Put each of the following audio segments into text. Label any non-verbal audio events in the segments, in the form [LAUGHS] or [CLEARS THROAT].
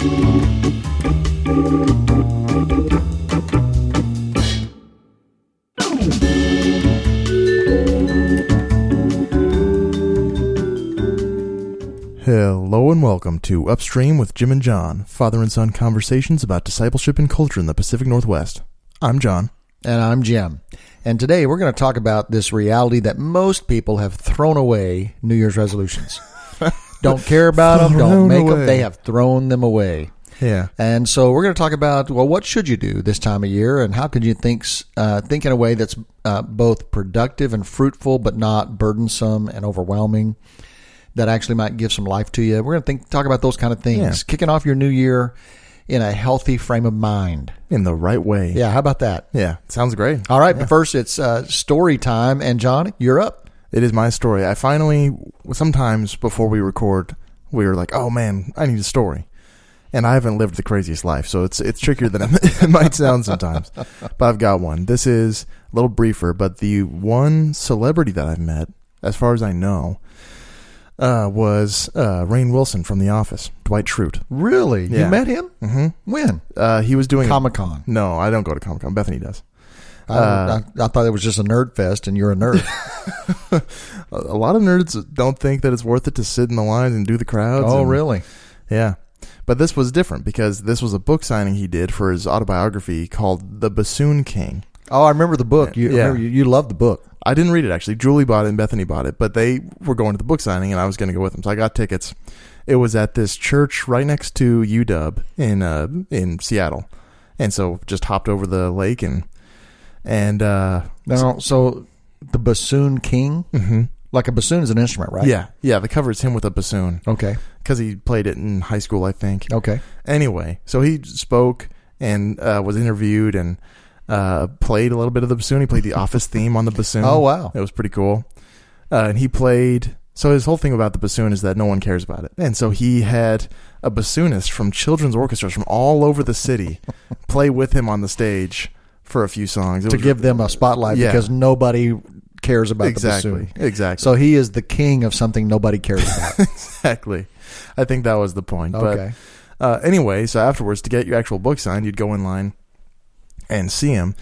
Hello and welcome to Upstream with Jim and John, father and son conversations about discipleship and culture in the Pacific Northwest. I'm John. And I'm Jim. And today we're going to talk about this reality that most people have thrown away New Year's resolutions. [LAUGHS] don't care about them, don't make away. them. They have thrown them away. Yeah. And so we're going to talk about well, what should you do this time of year, and how can you think uh, think in a way that's uh, both productive and fruitful, but not burdensome and overwhelming. That actually might give some life to you. We're going to think talk about those kind of things. Yeah. Kicking off your new year in a healthy frame of mind. In the right way. Yeah, how about that? Yeah. Sounds great. All right, but first it's uh, story time, and John, you're up. It is my story. I finally, sometimes before we record, we were like, oh man, I need a story. And I haven't lived the craziest life, so it's it's trickier than it, [LAUGHS] might sound sometimes. But I've got one. This is a little briefer, but the one celebrity that I've met, as far as I know, uh, was uh, Rainn Wilson from The Office, Dwight Schrute. Really? Yeah. You met him? hmm When? Uh, he was doing Comic Con. No, I don't go to Comic Con. Bethany does. I, Uh, I, I thought it was just a nerd fest, and you're a nerd. A [LAUGHS] a lot of nerds don't think that it's worth it to sit in the lines and do the crowds. oh, and- really? Yeah. But this was different because this was a book signing he did for his autobiography called The Bassoon King. Oh, I remember the book. You, Yeah. you, you loved the book. I didn't read it actually. Julie bought it and Bethany bought it, but they were going to the book signing and I was going to go with them. So I got tickets. It was at this church right next to UW in uh in Seattle. And so just hopped over the lake and and uh Now, so the bassoon king, mhm. like a bassoon is an instrument, right? yeah, yeah, the cover is him with a bassoon Okay. cuz he played it in high school, I think. Okay. Anyway, so he spoke and uh, was interviewed and uh, played a little bit of the bassoon. He played the Office [LAUGHS] theme on the bassoon. Oh, wow. it was pretty cool. Uh, and he played. So his whole thing about the bassoon is that no one cares about it, and so he had a bassoonist from children's orchestras from all over the city [LAUGHS] play with him on the stage for a few songs It To was- give them a spotlight Yeah. because nobody cares about exactly, exactly, So he is the king of something nobody cares about. [LAUGHS] exactly. I think that was the point. But okay. Uh, anyway, so afterwards, to get your actual book signed, you'd go in line and see him.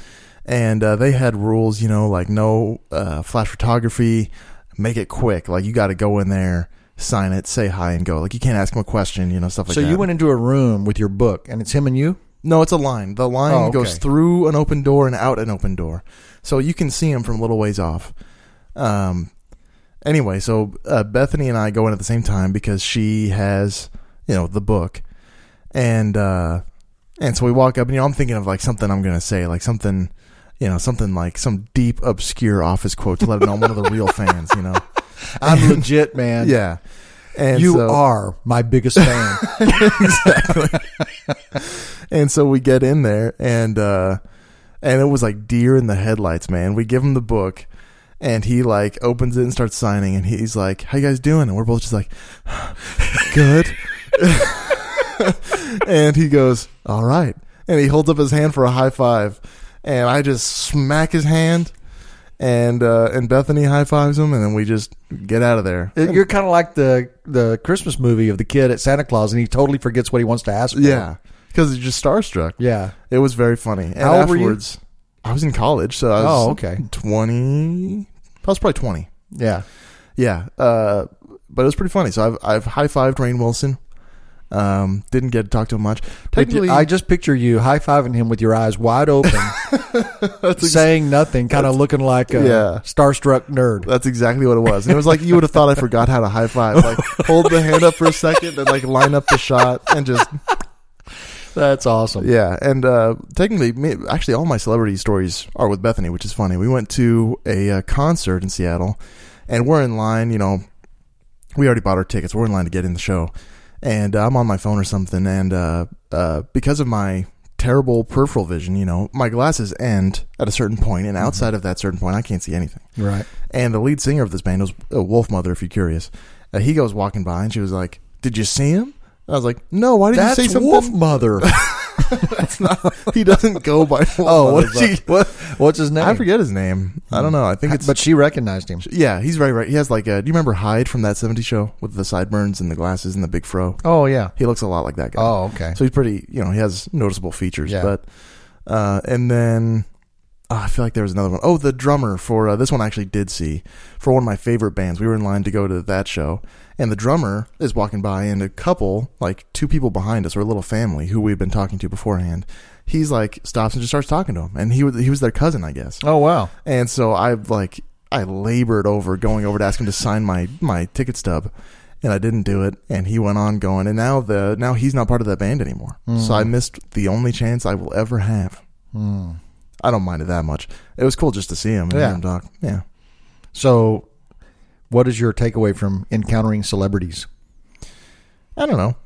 And uh, they had rules, you know, like no uh, flash photography, make it quick. Like you got to go in there, sign it, say hi, and go. Like you can't ask him a question, you know, stuff like so that. So you went into a room with your book, and it's him and you? No, it's a line. The line Oh, okay. goes through an open door and out an open door, so you can see him from a little ways off. Um. Anyway, so uh, Bethany and I go in at the same time because she has, you know, the book, and uh, and so we walk up, and you know, I'm thinking of like something I'm gonna say, like something, you know, something like some deep, obscure office quote to let them know I'm one of the real [LAUGHS] fans, you know. I'm legit, man. Yeah. And you so- are my biggest fan. [LAUGHS] Exactly. and so we get in there and uh and it was like deer in the headlights, man. We give him the book and he like opens it and starts signing and he's like, How you guys doing? And we're both just like [SIGHS] Good. [LAUGHS] and he goes, All right. And he holds up his hand for a high five. And I just smack his hand and uh and Bethany high fives him and then we just get out of there. You're kind of like the the Christmas movie of the kid at Santa Claus, and he totally forgets what he wants to ask for. Yeah. Because he's just starstruck. yeah. It was very funny. And How old were you? afterwards, I was in college, so I was Oh, okay. 20. I was probably 20. Yeah. Yeah. Uh, but it was pretty funny. So I've, I've high fived Rainn Wilson. Um, didn't get to talk to him much. Technically, I just picture you high fiving him with your eyes wide open, [LAUGHS] saying nothing, kind of looking like a Yeah. starstruck nerd. that's exactly what it was. And it was like you would have thought I forgot how to high five. [LAUGHS] Like hold the hand up for a second and like line up the shot and just That's awesome. Yeah, and uh, technically, me, actually, all my celebrity stories are with Bethany, which is funny. We went to a uh, concert in Seattle, and we're in line. You know, we already bought our tickets. We're in line to get in the show, and uh, I'm on my phone or something. And uh, uh, because of my terrible peripheral vision, you know, my glasses end at a certain point, and outside of that certain point, I can't see anything. Right. And the lead singer of this band was uh, Wolfmother, if you're curious. Uh, he goes walking by, and she was like, "Did you see him?" I was like, "No. Why did That's you say something?" Wolfmother. [LAUGHS] That's not. He doesn't go by. [LAUGHS] Oh, what's, Mother, he, what, what's his name? I forget his name. I don't know. I think it's. But she recognized him. yeah, he's very right. He has like a. Do you remember Hyde from that '70s show with the sideburns and the glasses and the big fro? Oh yeah. He looks a lot like that guy. Oh okay. So he's pretty, you know, he has noticeable features. Yeah. But, uh, and then oh, I feel like there was another one. Oh, the drummer for uh, this one I actually did see for one of my favorite bands. We were in line to go to that show, and the drummer is walking by, and a couple, like two people behind us, or a little family who we've been talking to beforehand. He's like stops and just starts talking to him, and he was he was their cousin, I guess. oh wow. And so I like I labored over going over to ask him to sign my my ticket stub, and I didn't do it. And he went on going, and now the now he's not part of that band anymore. So mm. I missed the only chance I will ever have. Hmm. I don't mind it that much. It was cool just to see him and Yeah. him talk. Yeah, So, what is your takeaway from encountering celebrities? I don't know.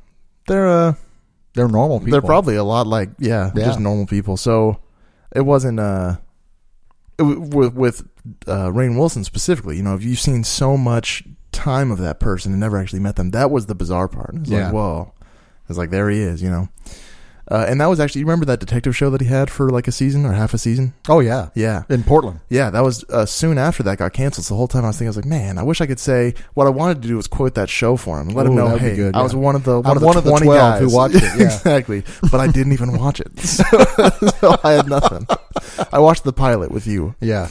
They're uh They're normal people. they're probably a lot like yeah, Yeah. just normal people. So it wasn't uh it, w- with with uh, Rainn Wilson specifically. You know, if you've seen so much time of that person and never actually met them, that was the bizarre part. It's Yeah. like whoa, it's like there he is. You know, uh, and that was actually you remember that detective show that he had for like a season or half a season. Oh yeah. Yeah. In Portland. Yeah, that was uh, soon after that got canceled. So the whole time I was thinking, I was like, man, I wish I could say what I wanted to do was quote that show for him and let him know, hey, good, I was one of the one I'm of the one of the 20 12 guys who watched it, [LAUGHS] yeah. exactly, but I didn't even watch it, [LAUGHS] so, so I had nothing. I watched the pilot with you. Yeah.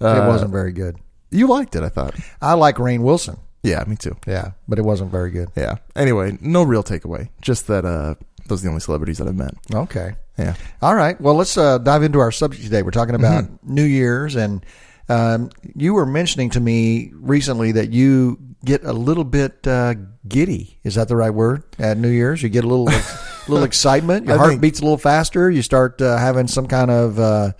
Uh, it wasn't very good. You liked it, I thought. I like Rainn Wilson. Yeah, me too. Yeah, but it wasn't very good. Yeah. Anyway, no real takeaway. Just that uh, those are the only celebrities that I've met. Okay. Yeah. All right. Well, let's uh, dive into our subject today. We're talking about New Year's, and um, you were mentioning to me recently that you get a little bit uh, giddy. Is that the right word? At New Year's, you get a little [LAUGHS] little excitement. Your I heart think- beats a little faster. You start uh, having some kind of uh,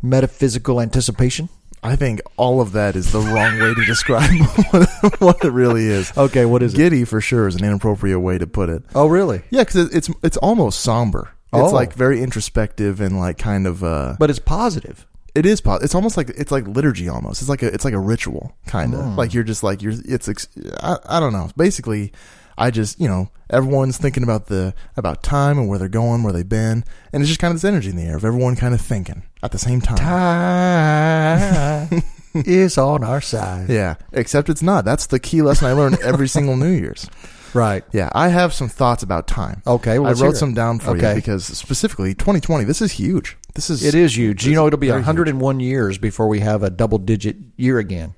metaphysical anticipation. I think all of that is the wrong way to describe [LAUGHS] what, what it really is. Okay, what is it? Giddy for sure is an inappropriate way to put it. Oh, really? Yeah, because it's it's almost somber. It's Oh. like very introspective and like kind of uh, But it's positive. it is. Po- it's almost like it's like liturgy. Almost. It's like a it's like a ritual kind of. Like you're just like you're. It's I, I don't know. Basically, I just you know everyone's thinking about the about time and where they're going, where they've been, and it's just kind of this energy in the air of everyone kind of thinking at the same time. Time [LAUGHS] is on our side. Yeah, except it's not. That's the key lesson I learned every [LAUGHS] single New Year's. Right. Yeah, I have some thoughts about time. Okay, well, I wrote some down for Okay. you because specifically 2020. This is huge. This is It is huge. You know, it'll be very 101 years before we have a double digit year again.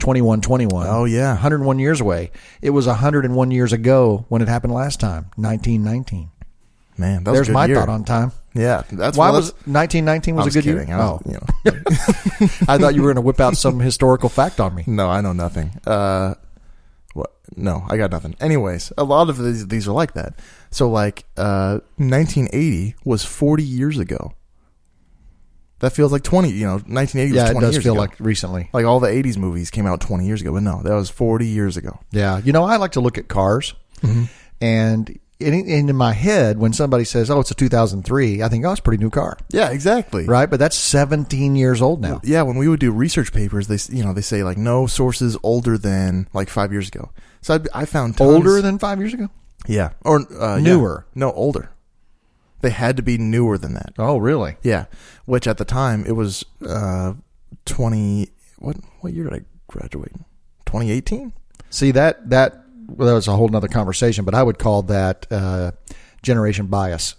21 21. Oh, yeah. 101 years away. It was 101 years ago when it happened last time, 1919. Man, that was There's a good my year. thought on time. Yeah, that's Why well, was 1919 was, was a good kidding. year? I oh, you know, [LAUGHS] I thought you were going to whip out some [LAUGHS] historical fact on me. no, I know nothing. Uh, what? No, I got nothing. Anyways, a lot of these these are like that. So, like, uh, 1980 was 40 years ago. That feels like 20. You know, 1980 Yeah, was it 20 does years feel ago. like recently. like all the 80s movies came out 20 years ago, but no, that was 40 years ago. Yeah. You know, I like to look at cars, Mm-hmm. and in, in my head, when somebody says, "Oh, it's a 2003," I think, "Oh, it's a pretty new car," Yeah, exactly. right? But that's 17 years old now. Yeah, when we would do research papers, they you know they say like no sources older than like five years ago. So I, I found tons, Older than five years ago? yeah or uh, yeah. Newer. no older. They had to be newer than that. Oh, really? Yeah, which at the time it was uh, twenty. What what year did I graduate? Twenty eighteen. See that that well, that was a whole nother conversation, but I would call that uh, generation bias.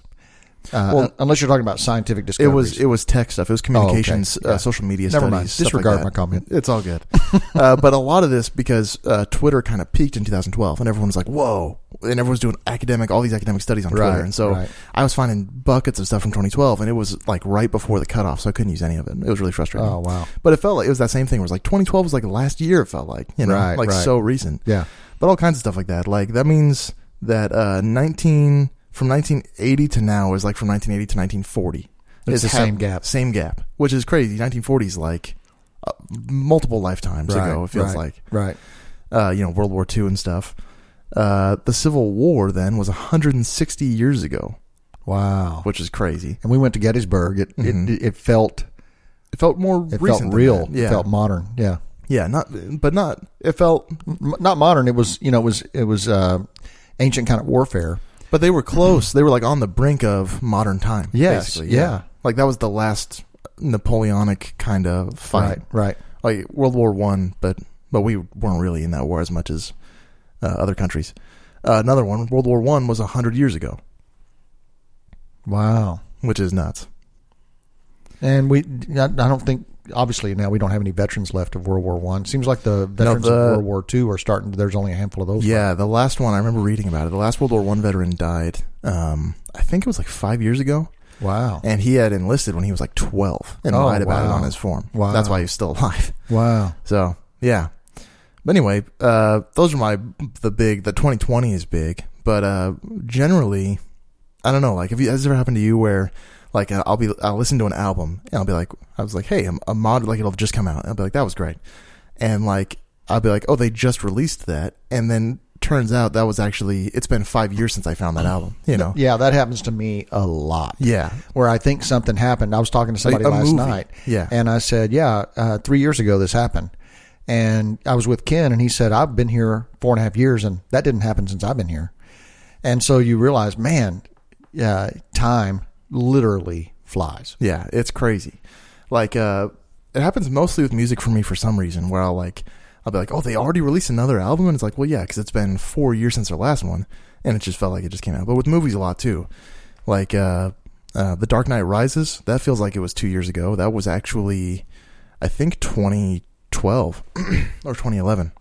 Uh, Well- unless you're talking about scientific discoveries. It was it was tech stuff. It was communications, Oh, Yeah. uh, social media Never studies. mind. stuff like Disregard my comment. It's all good. [LAUGHS] uh, but a lot of this because uh, Twitter kind of peaked in 2012, and everyone's like, "Whoa!" And everyone's doing academic, all these academic studies on Twitter, Right, and so right. I was finding buckets of stuff from 2012, and it was like right before the cutoff, so I couldn't use any of it. It was really frustrating. Oh, wow. But it felt like it was that same thing. Where it was like 2012 was like last year. It felt like you know, Right, like so recent. Yeah. But all kinds of stuff like that. Like that means that uh, 19 from 1980 to now is like from 1980 to 1940. It's Is the same gap. Same gap, which is crazy. 1940s like uh, multiple lifetimes ago. It feels right, like right. uh, you know World War II and stuff. Uh, the Civil War then was 160 years ago, Wow. which is crazy. And we went to Gettysburg. It Mhm. it, it felt It felt more it recent felt real. Yeah, It felt modern. Yeah. yeah, not but not. It felt M- not modern. It was you know it was it was uh, ancient kind of warfare. But they were close. they were like on the brink of modern time. Yes, basically, yeah. Like that was the last Napoleonic kind of fight. Right, right. Like World War One, but but we weren't really in that war as much as uh, other countries. Uh, another one, World War One, was a hundred years ago, Wow. which is nuts. And we, I I don't think, obviously now we don't have any veterans left of World War One. Seems like the veterans the- of World War Two are starting. There's only a handful of those. Yeah, the last one I remember reading about it. The last World War One veteran died. Um, I think it was like five years ago, Wow. and he had enlisted when he was like twelve and Oh, lied about it on his form. Wow. That's why he's still alive. Wow. So yeah. But anyway, uh, those are my the big. The 2020 is big, but uh, generally, I don't know. Like, have you has it ever happened to you where, like, uh, I'll be I'll listen to an album and I'll be like, I was like, hey, a, a mod like it'll just come out. And I'll be like, that was great, and like I'll be like, oh, they just released that, and then turns out that was actually it's been five years since I found that album. You know? Yeah, that happens to me a lot. Yeah. Where I think something happened. I was talking to somebody Like last movie. night. Yeah. And I said, yeah, uh, three years ago this happened. And I was with Ken, and he said, I've been here four and a half years, and that didn't happen since I've been here. And so you realize, man, yeah, time literally flies. Yeah, it's crazy. Like, uh, it happens mostly with music for me for some reason, where I'll like, I'll be like, oh, they already released another album, and it's like, well, yeah, because it's been four years since their last one, and it just felt like it just came out. But with movies, a lot too. Like, uh, uh, The Dark Knight Rises, that feels like it was two years ago. That was actually, I think, 2012 [CLEARS THROAT] or 2011.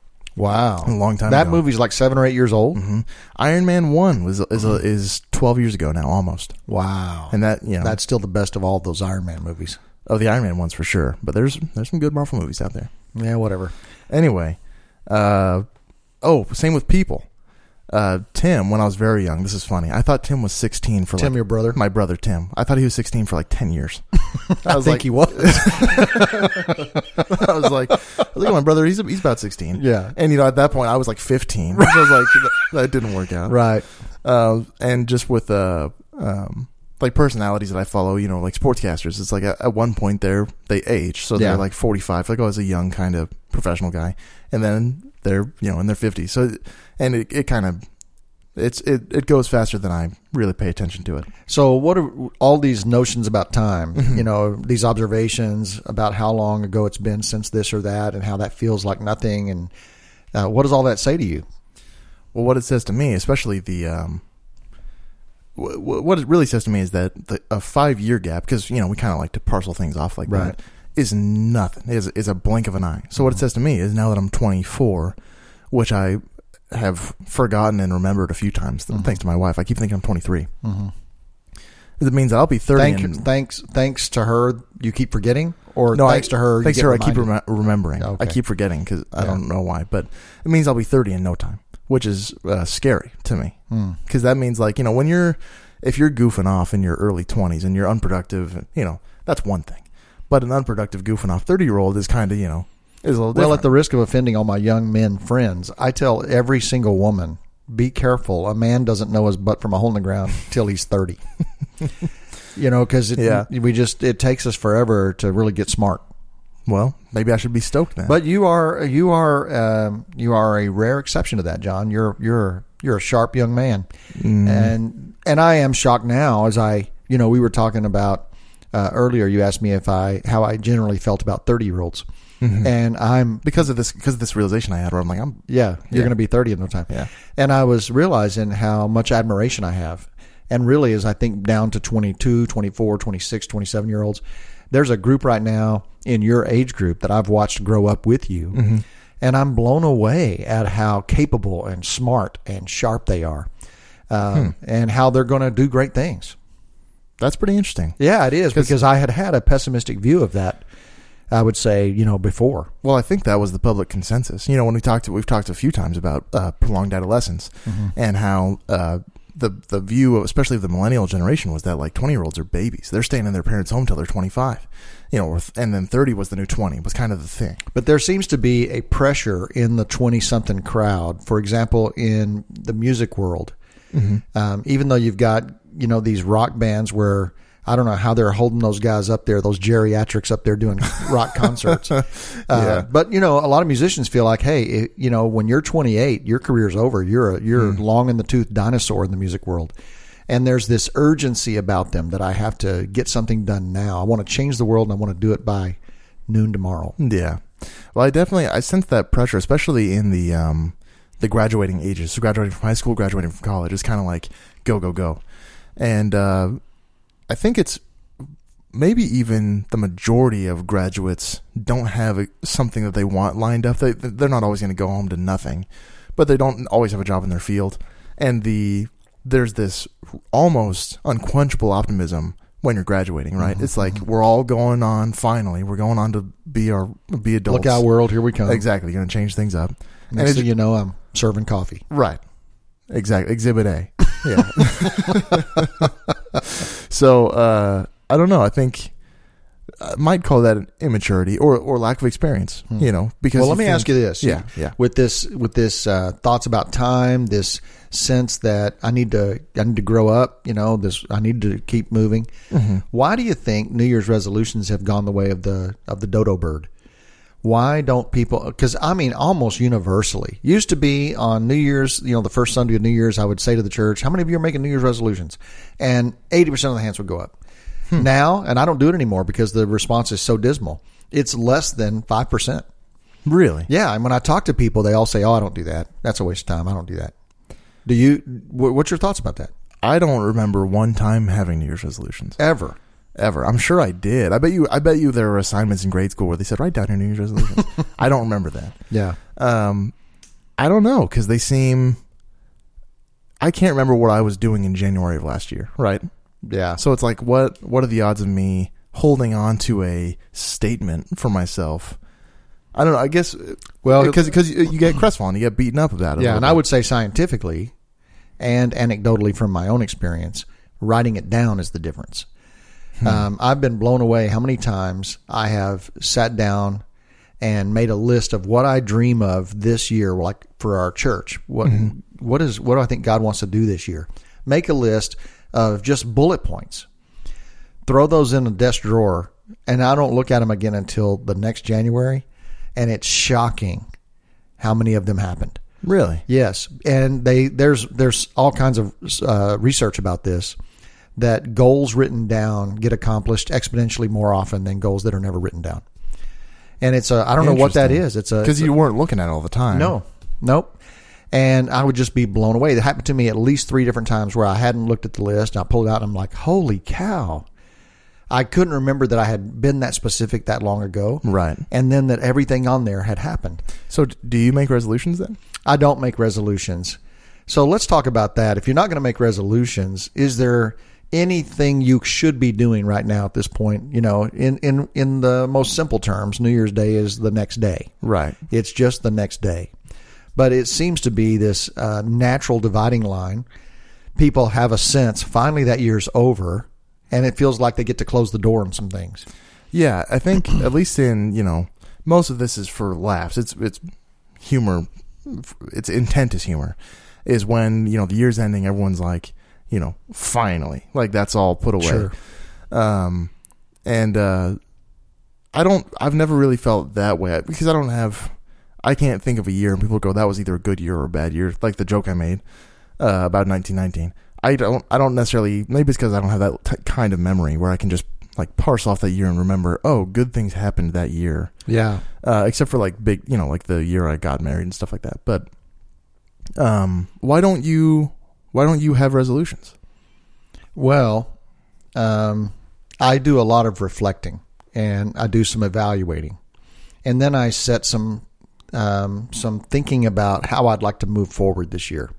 Wow. A long time That ago. movie's like seven or eight years old. hmm Iron Man One was is a, is 12 years ago now, almost. Wow. And that, you know, That's still the best of all those Iron Man movies. oh, the Iron Man ones for sure. But there's there's some good Marvel movies out there. Yeah, whatever. Anyway, uh, oh, same with people. Uh, Tim, when I was very young, this is funny. I thought Tim was 16 for Tim, like your brother? my brother Tim. I thought he was 16 for like 10 years. [LAUGHS] I was think like, he was. [LAUGHS] I was like, look at my brother. He's he's about 16. Yeah. And you know, at that point, I was like 15. So I was like, that, [LAUGHS] that didn't work out. right. Uh, and just with uh, um, like personalities that I follow, you know, like sportscasters, it's like at, at one point they're they age, so Yeah. they're like forty five, like oh, as a young kind of professional guy, and then they're you know in their fifties. So, and it, it kind of it's it it goes faster than I really pay attention to it. So, what are all these notions about time? Mm-hmm. You know, these observations about how long ago it's been since this or that, and how that feels like nothing. And uh, what does all that say to you? Well, what it says to me, especially the um, wh- what it really says to me is that the, a five year gap, because you know we kind of like to parcel things off like Right. that, is nothing. Is is a blink of an eye. So what it says to me is now that I'm 24, which I have forgotten and remembered a few times, thanks to my wife. I keep thinking I'm 23. Mm-hmm. It means I'll be 30. Thank, and, thanks, thanks to her, you keep forgetting, or no, thanks I, to her, thanks to her, I keep rem- remembering. Okay. I keep forgetting because I don't know why, but it means I'll be 30 in no time, which is uh, scary to me. Hmm. because that means like you know when you're if you're goofing off in your early 20s and you're unproductive you know that's one thing but an unproductive goofing off 30 year old is kind of you know is a little Well, at the risk of offending all my young men friends, I tell every single woman, be careful. A man doesn't know his butt from a hole in the ground till he's 30. [LAUGHS] you know, because Yeah. we just, it takes us forever to really get smart. well maybe i should be stoked then But you are, you are, um, you are a rare exception to that, John. You're, you're, you're a sharp young man. Mm. And, and I am shocked now as I, you know, we were talking about, uh, earlier, you asked me if I, how I generally felt about 30 year olds. Mm-hmm. And I'm because of this because of this realization i had where i'm like i'm Yeah, you're Yeah. going to be 30 in no time. Yeah. And I was realizing how much admiration I have. And really, as I think down to 22, 24, 26, 27 year olds, there's a group right now in your age group that I've watched grow up with you. Mm-hmm. And I'm blown away at how capable and smart and sharp they are um, Hmm. and how they're going to do great things. that's pretty interesting Yeah, it is because I had had a pessimistic view of that, I would say, you know, before. well i think that was the public consensus. You know when we talked we've talked a few times about uh, prolonged adolescence and how uh, the the view of, especially of the millennial generation was that like 20 year olds are babies. They're staying in their parents home till they're 25 you know and then 30 was the new 20 was kind of the thing. But there seems to be a pressure in the 20 something crowd. For example, in the music world, um, even though you've got, you know, these rock bands where I don't know how they're holding those guys up there, those geriatrics up there doing [LAUGHS] rock concerts. Uh, Yeah. But you know, a lot of musicians feel like, hey, it, you know, when you're 28, your career's over. You're a, you're a long in the tooth dinosaur in the music world, and there's this urgency about them that I have to get something done now. I want to change the world, and I want to do it by noon tomorrow. Yeah. Well, I definitely I sense that pressure, especially in the um the graduating ages. So graduating from high school, graduating from college, it's kind of like go go go, and uh, I think it's maybe even the majority of graduates don't have a, something that they want lined up. They they're not always going to go home to nothing, but they don't always have a job in their field, and the there's this almost unquenchable optimism when you're graduating, right? Mm-hmm, it's like mm-hmm. we're all going on. Finally, we're going on to be our be adults. Look out, world! Here we come. Exactly, you're going to change things up. Next it- thing you know, I'm serving coffee. Right. Exactly. Exhibit A. Yeah. [LAUGHS] so uh, I don't know. I think I might call that an immaturity or or lack of experience. You know, because Hmm. Well, let me think- ask you this. Yeah, yeah. With this, with this uh, thoughts about time, this sense that I need to, I need to grow up. You know, this I need to keep moving. Mm-hmm. Why do you think New Year's resolutions have gone the way of the of the dodo bird? Why don't people? Because I mean, almost universally, used to be on New Year's. You know, the first Sunday of New Year's, I would say to the church, "How many of you are making New Year's resolutions?" And eighty percent of the hands would go up. Hmm. Now, and I don't do it anymore because the response is so dismal. It's less than five percent. Really? Yeah, and when I talk to people, they all say, "Oh, I don't do that. That's a waste of time. I don't do that." Do you? What's your thoughts about that? I don't remember one time having New Year's resolutions Ever? Ever. I'm sure I did. I bet you. I bet you there were assignments in grade school where they said write down your New Year's resolutions. [LAUGHS] I don't remember that. Yeah. Um, I don't know because they seem. I can't remember what I was doing in January of last year. Right. Yeah. So it's like, what what are the odds of me holding on to a statement for myself? I don't know. I guess Well, because because you get [CLEARS THROAT] crestfallen, you get beaten up about it. Yeah, and I would say scientifically and anecdotally from my own experience, writing it down is the difference. Um, I've been blown away how many times I have sat down and made a list of what I dream of this year, like for our church. What what is what do I think God wants to do this year? Make a list of just bullet points. Throw those in a desk drawer, and I don't look at them again until the next January. And it's shocking how many of them happened. really. Yes, and they there's there's all kinds of uh, research about this that goals written down get accomplished exponentially more often than goals that are never written down. And it's a I don't know what that is. It's a because you weren't looking at it all the time. no, nope. And I would just be blown away. It happened to me at least three different times where I hadn't looked at the list. And I pulled it out and I'm like, holy cow. I couldn't remember that I had been that specific that long ago. Right. And then that everything on there had happened. So do you make resolutions then? I don't make resolutions. So let's talk about that. If you're not going to make resolutions, is there anything you should be doing right now at this point? You know, in, in, in the most simple terms, New Year's Day is the next day. Right. It's just the next day. But it seems to be this uh, natural dividing line. People have a sense finally that year's over, and it feels like they get to close the door on some things. Yeah, I think [CLEARS THROAT] at least in you know most of this is for laughs. It's it's humor. Its intent is humor. Is when you know the year's ending, everyone's like, you know, finally, like that's all put away. Sure. Um, and uh, I don't. I've never really felt that way because I don't have. I can't think of a year and people go that was either a good year or a bad year. Like the joke I made uh, about 1919. I don't. I don't necessarily. Maybe it's because I don't have that t- kind of memory where I can just like parse off that year and remember. Oh, good things happened that year. Yeah. Uh, except for like big, you know, like the year I got married and stuff like that. But um, why don't you? Why don't you have resolutions? Well, um, I do a lot of reflecting and I do some evaluating, and then I set some um, some thinking about how I'd like to move forward this year.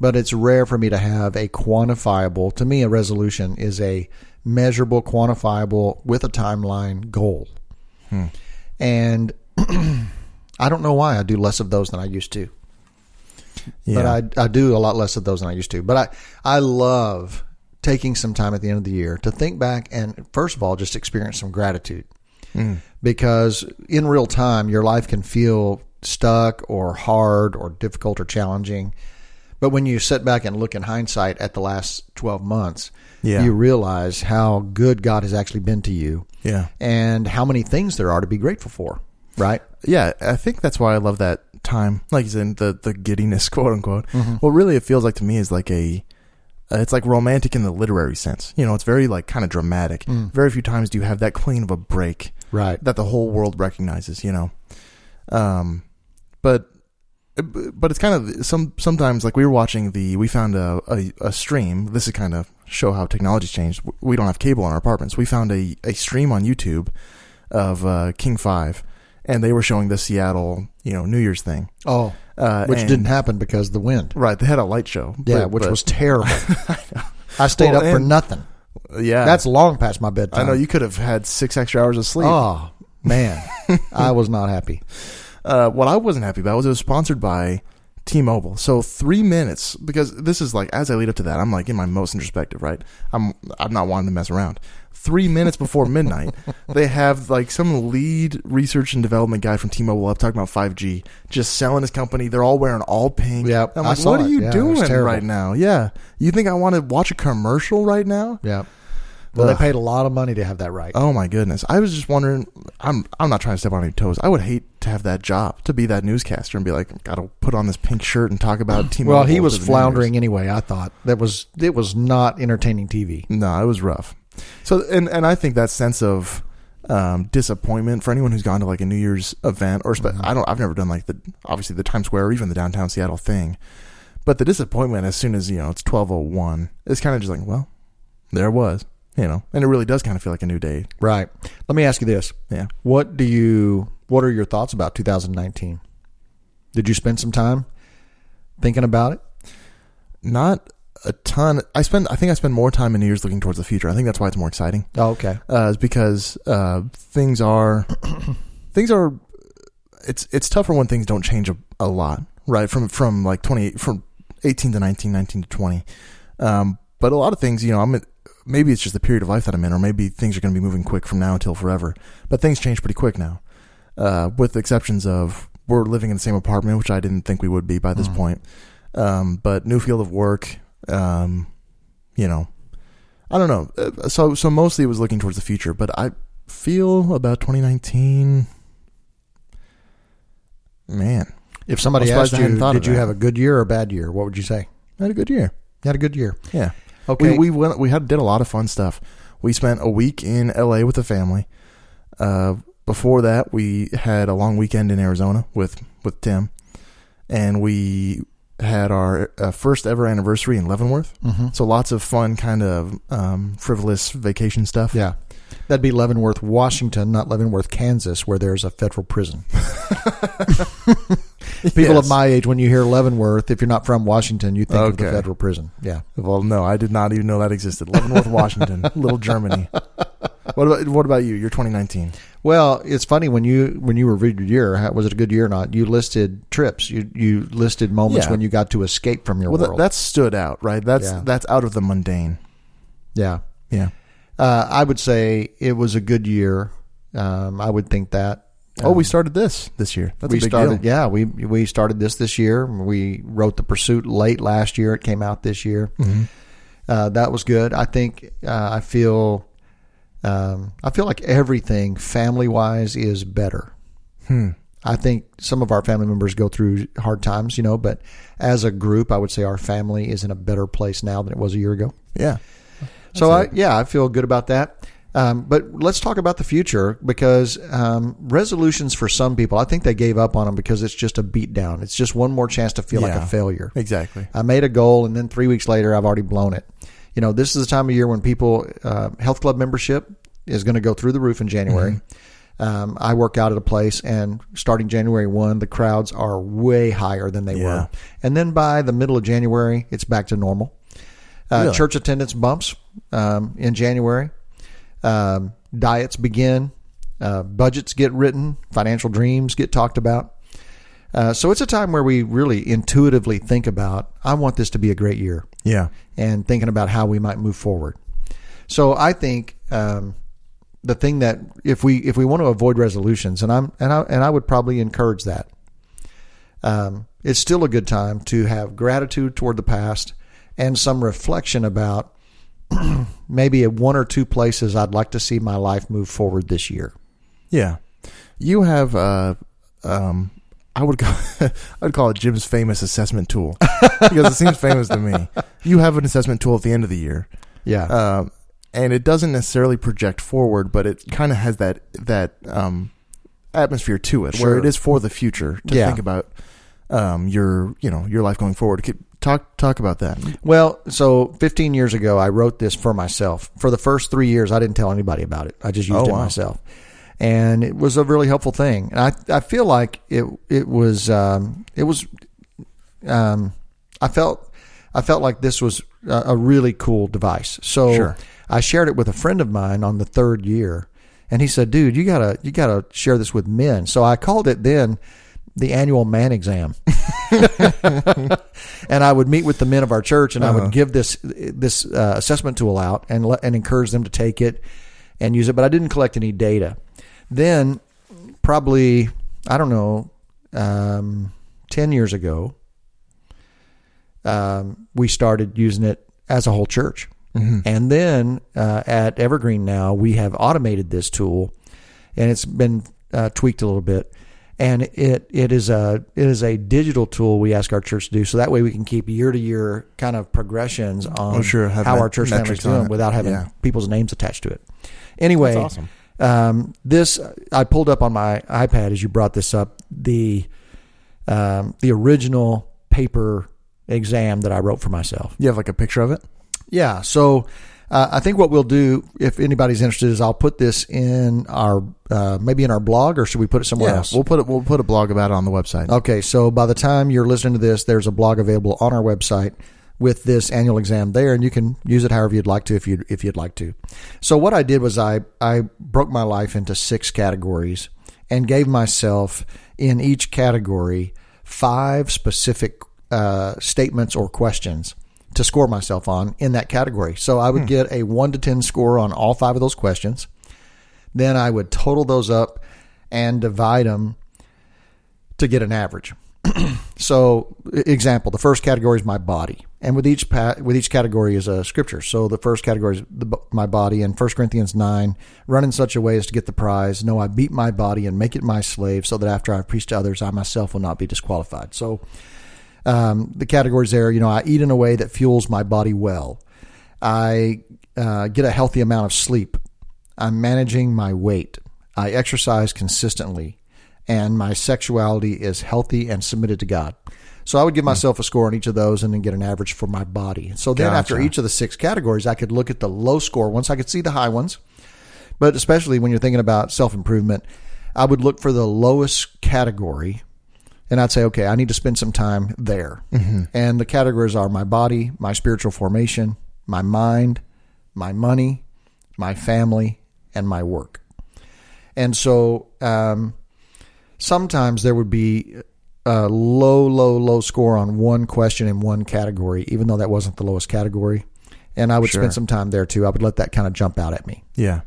But it's rare for me to have a quantifiable. To me, a resolution is a measurable, quantifiable with a timeline goal. And [CLEARS THROAT] I don't know why I do less of those than I used to Yeah. but I, I do a lot less of those than I used to. But I, I love taking some time at the end of the year to think back and first of all just experience some gratitude hmm. because in real time your life can feel stuck or hard or difficult or challenging But when you sit back and look in hindsight at the last 12 months, Yeah. you realize how good God has actually been to you Yeah. and how many things there are to be grateful for, right? Yeah, I think that's why I love that time. Like you said, the the giddiness, [LAUGHS] quote unquote. What really it feels like to me is like a, uh, it's like romantic in the literary sense. You know, it's very like kind of dramatic. Very few times do you have that clean of a break Right. that the whole world recognizes. You know, um, but but it's kind of some sometimes like we were watching the we found a a, a stream. This is kind of show how technology's changed. We don't have cable in our apartments. We found a a stream on YouTube of uh, King Five, and they were showing the Seattle you know New Year's thing, Oh, uh, which and- didn't happen because of the wind. Right, they had a light show. Yeah, but- which but- was terrible. [LAUGHS] I stayed Well, up for nothing. yeah. That's long past my bedtime. I know you could have had six extra hours of sleep. Oh man, [LAUGHS] I was not happy. uh, what I wasn't happy about was it was sponsored by T-Mobile. So three minutes because this is like as I lead up to that, I'm like in my most introspective, right? I'm I'm not wanting to mess around. Three minutes before midnight, [LAUGHS] they have like some lead research and development guy from T-Mobile up talking about 5G, just selling his company. They're all wearing all pink. Yep, I'm like, what are you Yeah, doing right now? Yeah, you think I want to watch a commercial right now? Yeah. Well, Ugh. they paid a lot of money to have that right. Oh my goodness! I was just wondering. I'm I'm not trying to step on any toes. I would hate to have that job to be that newscaster and be like, got to put on this pink shirt and talk about [SIGHS] T-Mobile. Well, he was floundering anyway. I thought that was it was not entertaining TV. No, it was rough. So and and I think that sense of um, disappointment for anyone who's gone to like a New Year's event or spe- I don't I've never done like the obviously the Times Square or even the downtown Seattle thing, but the disappointment as soon as you know it's twelve oh one, it's kind of just like well, there it was, you know, and it really does kind of feel like a new day. Right. Let me ask you this: Yeah. What do you? What are your thoughts about 2019? Did you spend some time thinking about it? Not a ton. I spend. I think I spend more time in New Year's looking towards the future. I think that's why it's more exciting. Oh, okay. Uh, is because uh, things are [CLEARS THROAT] things are. It's it's tougher when things don't change a, a lot, right? From from like twenty from eighteen to 19, 19 to twenty. Um, but a lot of things, you know, I'm maybe it's just the period of life that I'm in, or maybe things are going to be moving quick from now until forever. But things change pretty quick now, uh, with the exceptions of we're living in the same apartment, which I didn't think we would be by this point. Um, but new field of work, um, you know, I don't know. Uh, So so mostly it was looking towards the future, but I feel about 2019. Man, If somebody asked you, did you that. have a good year or a bad year? What would you say? I had a good year. You had a good year. Yeah. Okay. We we went we had did a lot of fun stuff. We spent a week in LA with the family. Uh, before that, we had a long weekend in Arizona with with Tim, and we had our uh, first ever anniversary in Leavenworth. Mhm. So lots of fun, kind of um, frivolous vacation stuff. Yeah. That'd be Leavenworth, Washington, not Leavenworth, Kansas, where there's a federal prison. [LAUGHS] [LAUGHS] [LAUGHS] People Yes. of my age, when you hear Leavenworth, if you're not from Washington, you think of the federal prison. Yeah. Well, no, I did not even know that existed. Leavenworth, Washington, [LAUGHS] little Germany. What about what about you? You're 2019. Well, it's funny when you when you reviewed your year. how- Was it a good year or not? You listed trips. You you listed moments Yeah. when you got to escape from your Well, that, world. that stood out, right? That's Yeah. that's out of the mundane. yeah. Yeah. Uh, I would say it was a good year. Um, I would think that. Oh, we Um, started this this year. That's we a big started. deal. Yeah, we we started this this year. We wrote the Pursuit late last year. It came out this year. Mm-hmm. Uh, that was good. I think uh, I feel um, I feel like everything family wise is better. Hmm. I think some of our family members go through hard times, you know, but as a group, I would say our family is in a better place now than it was a year ago. Yeah. So I, yeah, I feel good about that. Um, but let's talk about the future because um, resolutions for some people, I think they gave up on them because it's just a beat down. It's just one more chance to feel like a failure. Exactly. I made a goal and then three weeks later I've already blown it. You know, this is the time of year when people uh, health club membership is going to go through the roof in January. Um, I work out at a place, and starting January one, the crowds are way higher than they Yeah. were, and then by the middle of January, it's back to normal. Uh, Really? Church attendance bumps um, in January. Um, diets begin. Uh, budgets get written. Financial dreams get talked about. Uh, so it's a time where we really intuitively think about, I want this to be a great year, Yeah. and thinking about how we might move forward. So I think um, the thing that if we if we want to avoid resolutions, and I'm and I and I would probably encourage that, um, it's still a good time to have gratitude toward the past and some reflection about [CLEARS THROAT] maybe at one or two places I'd like to see my life move forward this year. Yeah, you have. Uh, um, I would call, I would call it Jim's famous assessment tool because it seems famous to me. You have an assessment tool at the end of the year, Yeah. um, and it doesn't necessarily project forward, but it kind of has that that um, atmosphere to it, where it is for the future to Yeah. think about um, your you know your life going forward. Talk talk about that. Well, so 15 years ago, I wrote this for myself. For the first three years, I didn't tell anybody about it. I just used Oh, it wow. myself, and it was a really helpful thing. And I I feel like it it was um, it was um, I felt I felt like this was a, a really cool device. So Sure. I shared it with a friend of mine on the third year, and he said, "Dude, you gotta you gotta share this with men." So I called it then the annual man exam. [LAUGHS] and I would meet with the men of our church, and I Uh-huh. would give this this uh, assessment tool out and let, and encourage them to take it and use it. But I didn't collect any data. Then, probably I don't know, um, ten years ago, um, we started using it as a whole church. And then uh, at Evergreen now, we have automated this tool, and it's been uh, tweaked a little bit. And it it is a it is a digital tool we ask our church to do, so that way we can keep year to year kind of progressions on Oh, sure, how met- our church family's doing without having Yeah. people's names attached to it. Anyway, awesome. um, this I pulled up on my iPad as you brought this up the um, the original paper exam that I wrote for myself. You have like a picture of it. Yeah. So uh, I think what we'll do, if anybody's interested, is I'll put this in our uh, maybe in our blog, or should we put it somewhere else? we'll put it. We'll put a blog about it on the website. Okay. So by the time you're listening to this, there's a blog available on our website with this annual exam there, and you can use it however you'd like to if you if you'd like to. So what I did was I I broke my life into six categories and gave myself in each category five specific uh, statements or questions to score myself on in that category. So I would hmm. get a one to ten score on all five of those questions. Then I would total those up and divide them to get an average. [CLEARS THROAT] so, example: the first category is my body, and with each pa- with each category is a scripture. So the first category is the, my body, and 1 Corinthians nine: run in such a way as to get the prize. No, I beat my body and make it my slave, so that after I preach to others, I myself will not be disqualified. So, um, the categories there, you know, I eat in a way that fuels my body well. I uh, get a healthy amount of sleep. I'm managing my weight. I exercise consistently, and my sexuality is healthy and submitted to God. So I would give myself a score on each of those and then get an average for my body. So then after each of the six categories, I could look at the low score once I could see the high ones. But especially when you're thinking about self improvement, I would look for the lowest category and I'd say, okay, I need to spend some time there. And the categories are my body, my spiritual formation, my mind, my money, my family, and my work. And so um, sometimes there would be a low, low, low score on one question in one category, even though that wasn't the lowest category. And I would Sure. spend some time there too. I would let that kind of jump out at me. Yeah,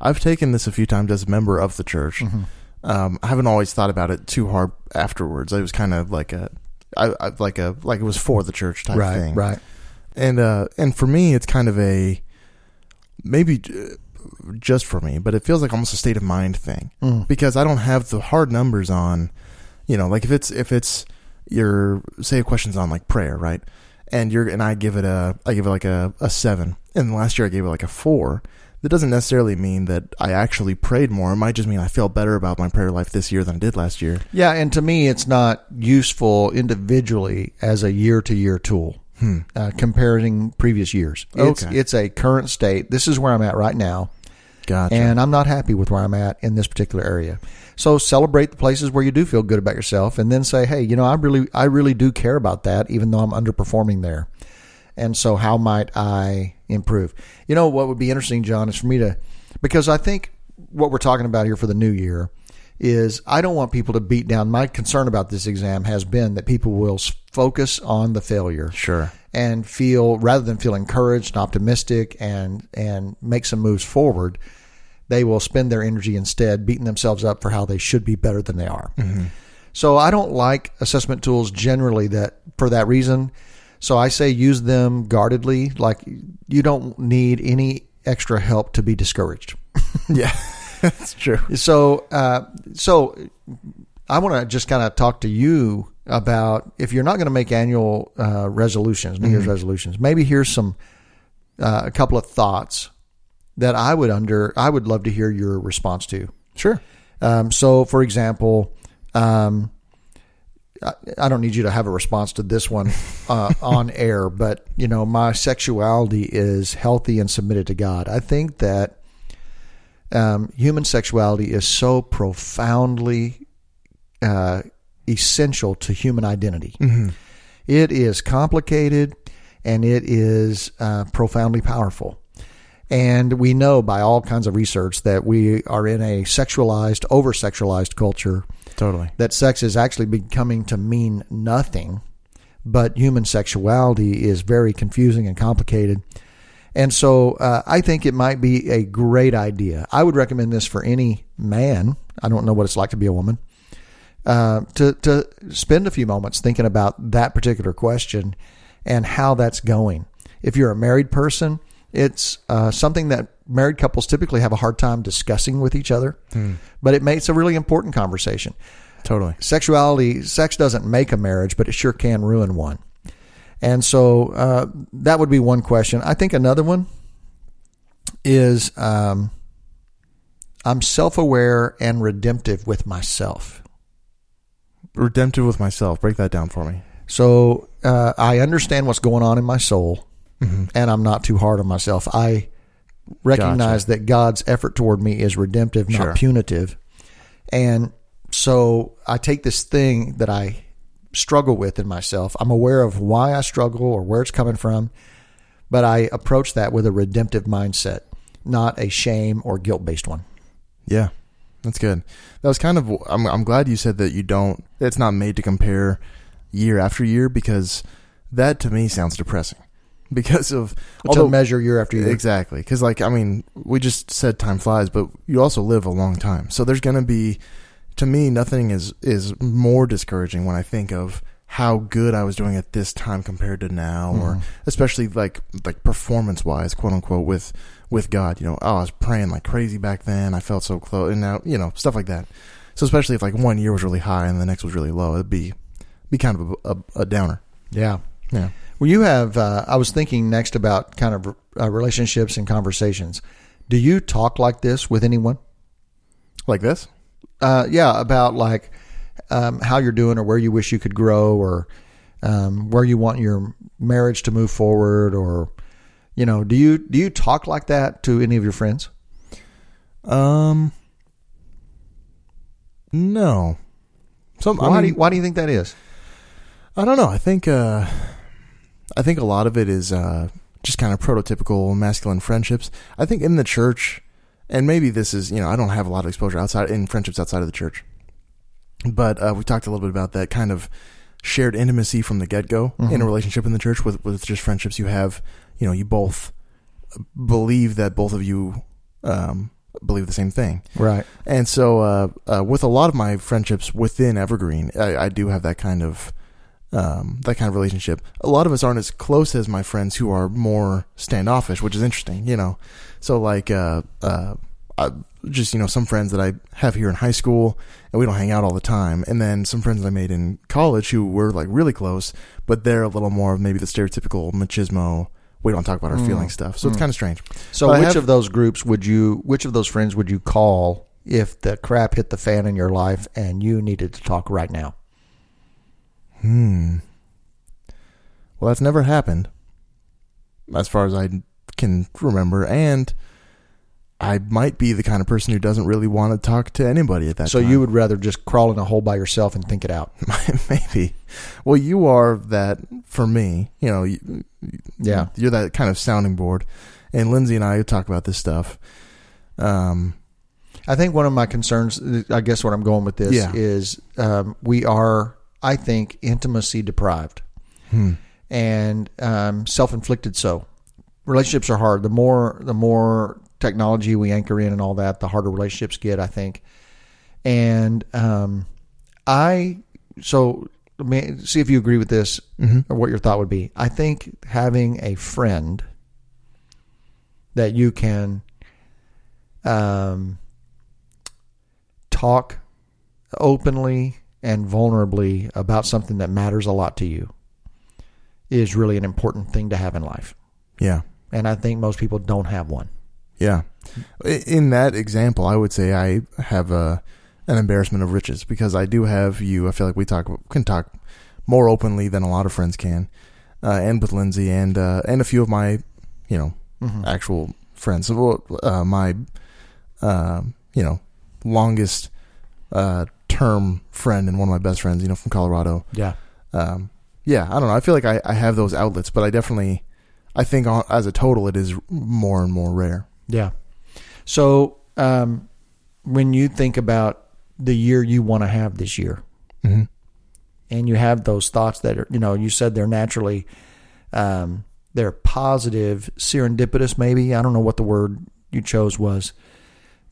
I've taken this a few times as a member of the church. Mm-hmm. Um, I haven't always thought about it too hard afterwards. It was kind of like a, I, I, like a like it was for the church type right, thing. right. And uh, and for me, it's kind of a maybe uh, just for me, but it feels like almost a state of mind thing Mm. because I don't have the hard numbers on, you know, like if it's if it's your say a question's on like prayer, right? And you're and I give it a I give it like a, a seven, and last year I gave it like a four. That doesn't necessarily mean that I actually prayed more. It might just mean I felt better about my prayer life this year than I did last year. Yeah, and to me, it's not useful individually as a year to year tool. Uh, comparing previous years, it's, Okay. it's a current state. This is where I'm at right now, Gotcha. and I'm not happy with where I'm at in this particular area. So celebrate the places where you do feel good about yourself, and then say, "Hey, you know, I really, I really do care about that, even though I'm underperforming there." And so, how might I improve? You know, what would be interesting, John, is for me to, because I think what we're talking about here for the new year is I don't want people to beat down. My concern about this exam has been that people will focus on the failure sure. and feel rather than feel encouraged and optimistic and and make some moves forward, they will spend their energy instead beating themselves up for how they should be better than they are. Mm-hmm. So I don't like assessment tools generally that for that reason. So I say use them guardedly. Like you don't need any extra help to be discouraged. [LAUGHS] Yeah, [LAUGHS] that's true. So, uh, so I want to just kind of talk to you about if you're not going to make annual uh, resolutions, New Year's resolutions. Maybe here's some uh, a couple of thoughts that I would under I would love to hear your response to. Sure. Um, so, for example, um, I, don't need you to have a response to this one uh, [LAUGHS] on air, but you know, my sexuality is healthy and submitted to God. I think that um, human sexuality is so profoundly uh, essential to human identity. It is complicated and it is uh, profoundly powerful. And we know by all kinds of research that we are in a sexualized, over sexualized culture, Totally. that sex is actually becoming to mean nothing, but human sexuality is very confusing and complicated. And so uh, I think it might be a great idea. I would recommend this for any man. I don't know what it's like to be a woman. Uh, to to spend a few moments thinking about that particular question and how that's going. If you're a married person, it's uh, something that married couples typically have a hard time discussing with each other, but it makes a really important conversation. Totally. Sexuality, sex doesn't make a marriage, but it sure can ruin one. And so uh, that would be one question. I think another one is um, I'm self aware and redemptive with myself. Redemptive with myself. Break that down for me. So uh, I understand what's going on in my soul, Mm-hmm. and I'm not too hard on myself. I recognize that God's effort toward me is redemptive, not Sure. punitive. And so I take this thing that I struggle with in myself. I'm aware of why I struggle or where it's coming from, but I approach that with a redemptive mindset, not a shame or guilt based one. Yeah, that's good. That was kind of. I'm, I'm glad you said that you don't. It's not made to compare year after year because that to me sounds depressing. Because of to measure year after year. exactly. Because like I mean, we just said time flies, but you also live a long time. So there's gonna be, to me, nothing is is more discouraging when I think of how good I was doing at this time compared to now, or mm-hmm. especially like like performance wise, quote unquote, with with God. You know, oh, I was praying like crazy back then. I felt so close, and now you know stuff like that. So especially if like one year was really high and the next was really low, it'd be be kind of a, a, a downer. Yeah. Yeah. Well, you have. Uh, I was thinking next about kind of uh, relationships and conversations. Do you talk like this with anyone? Like this? Uh, yeah, about like um, how you're doing, or where you wish you could grow, or um, where you want your marriage to move forward, or you know, do you do you talk like that to any of your friends? Um, no. Some, Why I, do you, why do you think that is? I don't know. I think uh, I think a lot of it is uh, just kind of prototypical masculine friendships. I think in the church, and maybe this is you know I don't have a lot of exposure outside in friendships outside of the church, but uh, we talked a little bit about that kind of shared intimacy from the get go in a relationship in the church with with just friendships you have. You know, you both believe that both of you um, believe the same thing. Right. And so, uh, uh, with a lot of my friendships within Evergreen, I, I do have that kind of um, that kind of relationship. A lot of us aren't as close as my friends who are more standoffish, which is interesting, you know. So, like, uh, uh, I, just you know, some friends that I have here in high school, and we don't hang out all the time. And then some friends I made in college who were like really close, but they're a little more of maybe the stereotypical machismo. We don't talk about our feelings stuff, so it's kind of strange. So, But which have- of those groups would you? Which of those friends would you call if the crap hit the fan in your life and you needed to talk right now? Hmm. Well, that's never happened, as far as I can remember, and I might be the kind of person who doesn't really want to talk to anybody at that. So time. you would rather just crawl in a hole by yourself and think it out. [LAUGHS] maybe. Well, you are that for me. You know, you, Yeah. you're that kind of sounding board, and Lindsay and I talk about this stuff. Um, I think one of my concerns, I guess what I'm going with this Yeah. is um, we are, I think, intimacy deprived hmm. and um, self-inflicted. So relationships are hard. The more, the more technology we anchor in and all that, the harder relationships get. I think, and um, I so let me see if you agree with this or what your thought would be. I think having a friend that you can um, talk openly and vulnerably about something that matters a lot to you is really an important thing to have in life. Yeah. And I think most people don't have one. Yeah. In that example, I would say I have a an embarrassment of riches because I do have you. I feel like we talk can talk more openly than a lot of friends can, uh, and with Lindsay and uh, and a few of my, you know, actual friends. So, uh, my, uh, you know, longest uh, term friend and one of my best friends, you know, from Colorado. Yeah. Um, yeah, I don't know. I feel like I, I have those outlets, but I definitely, I think as a total, it is more and more rare. Yeah. So um, when you think about the year you want to have this year, Mhm. and you have those thoughts that are, you know, you said they're naturally, um, they're positive, serendipitous. Maybe I don't know what the word you chose was.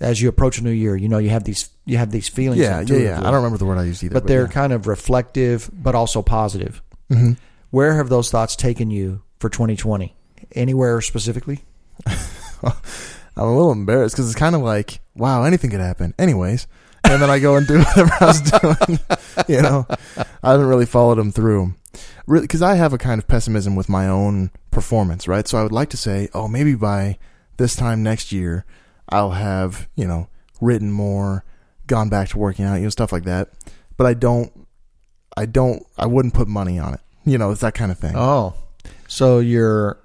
As you approach a new year, you know you have these you have these feelings. Yeah, yeah, yeah. I don't remember the word I used either. but they're yeah. kind of reflective, but also positive. Mhm. Where have those thoughts taken you for 2020? Anywhere specifically? [LAUGHS] I'm a little embarrassed because it's kind of like, wow, anything could happen. Anyways, and then I go and do [LAUGHS] whatever I was doing. [LAUGHS] you know, I haven't really followed them through. Really, because I have a kind of pessimism with my own performance, right? So I would like to say, oh, maybe by this time next year, I'll have, you know, written more, gone back to working out, you know, stuff like that. But I don't, I don't, I wouldn't put money on it. You know, it's that kind of thing. Oh, so you're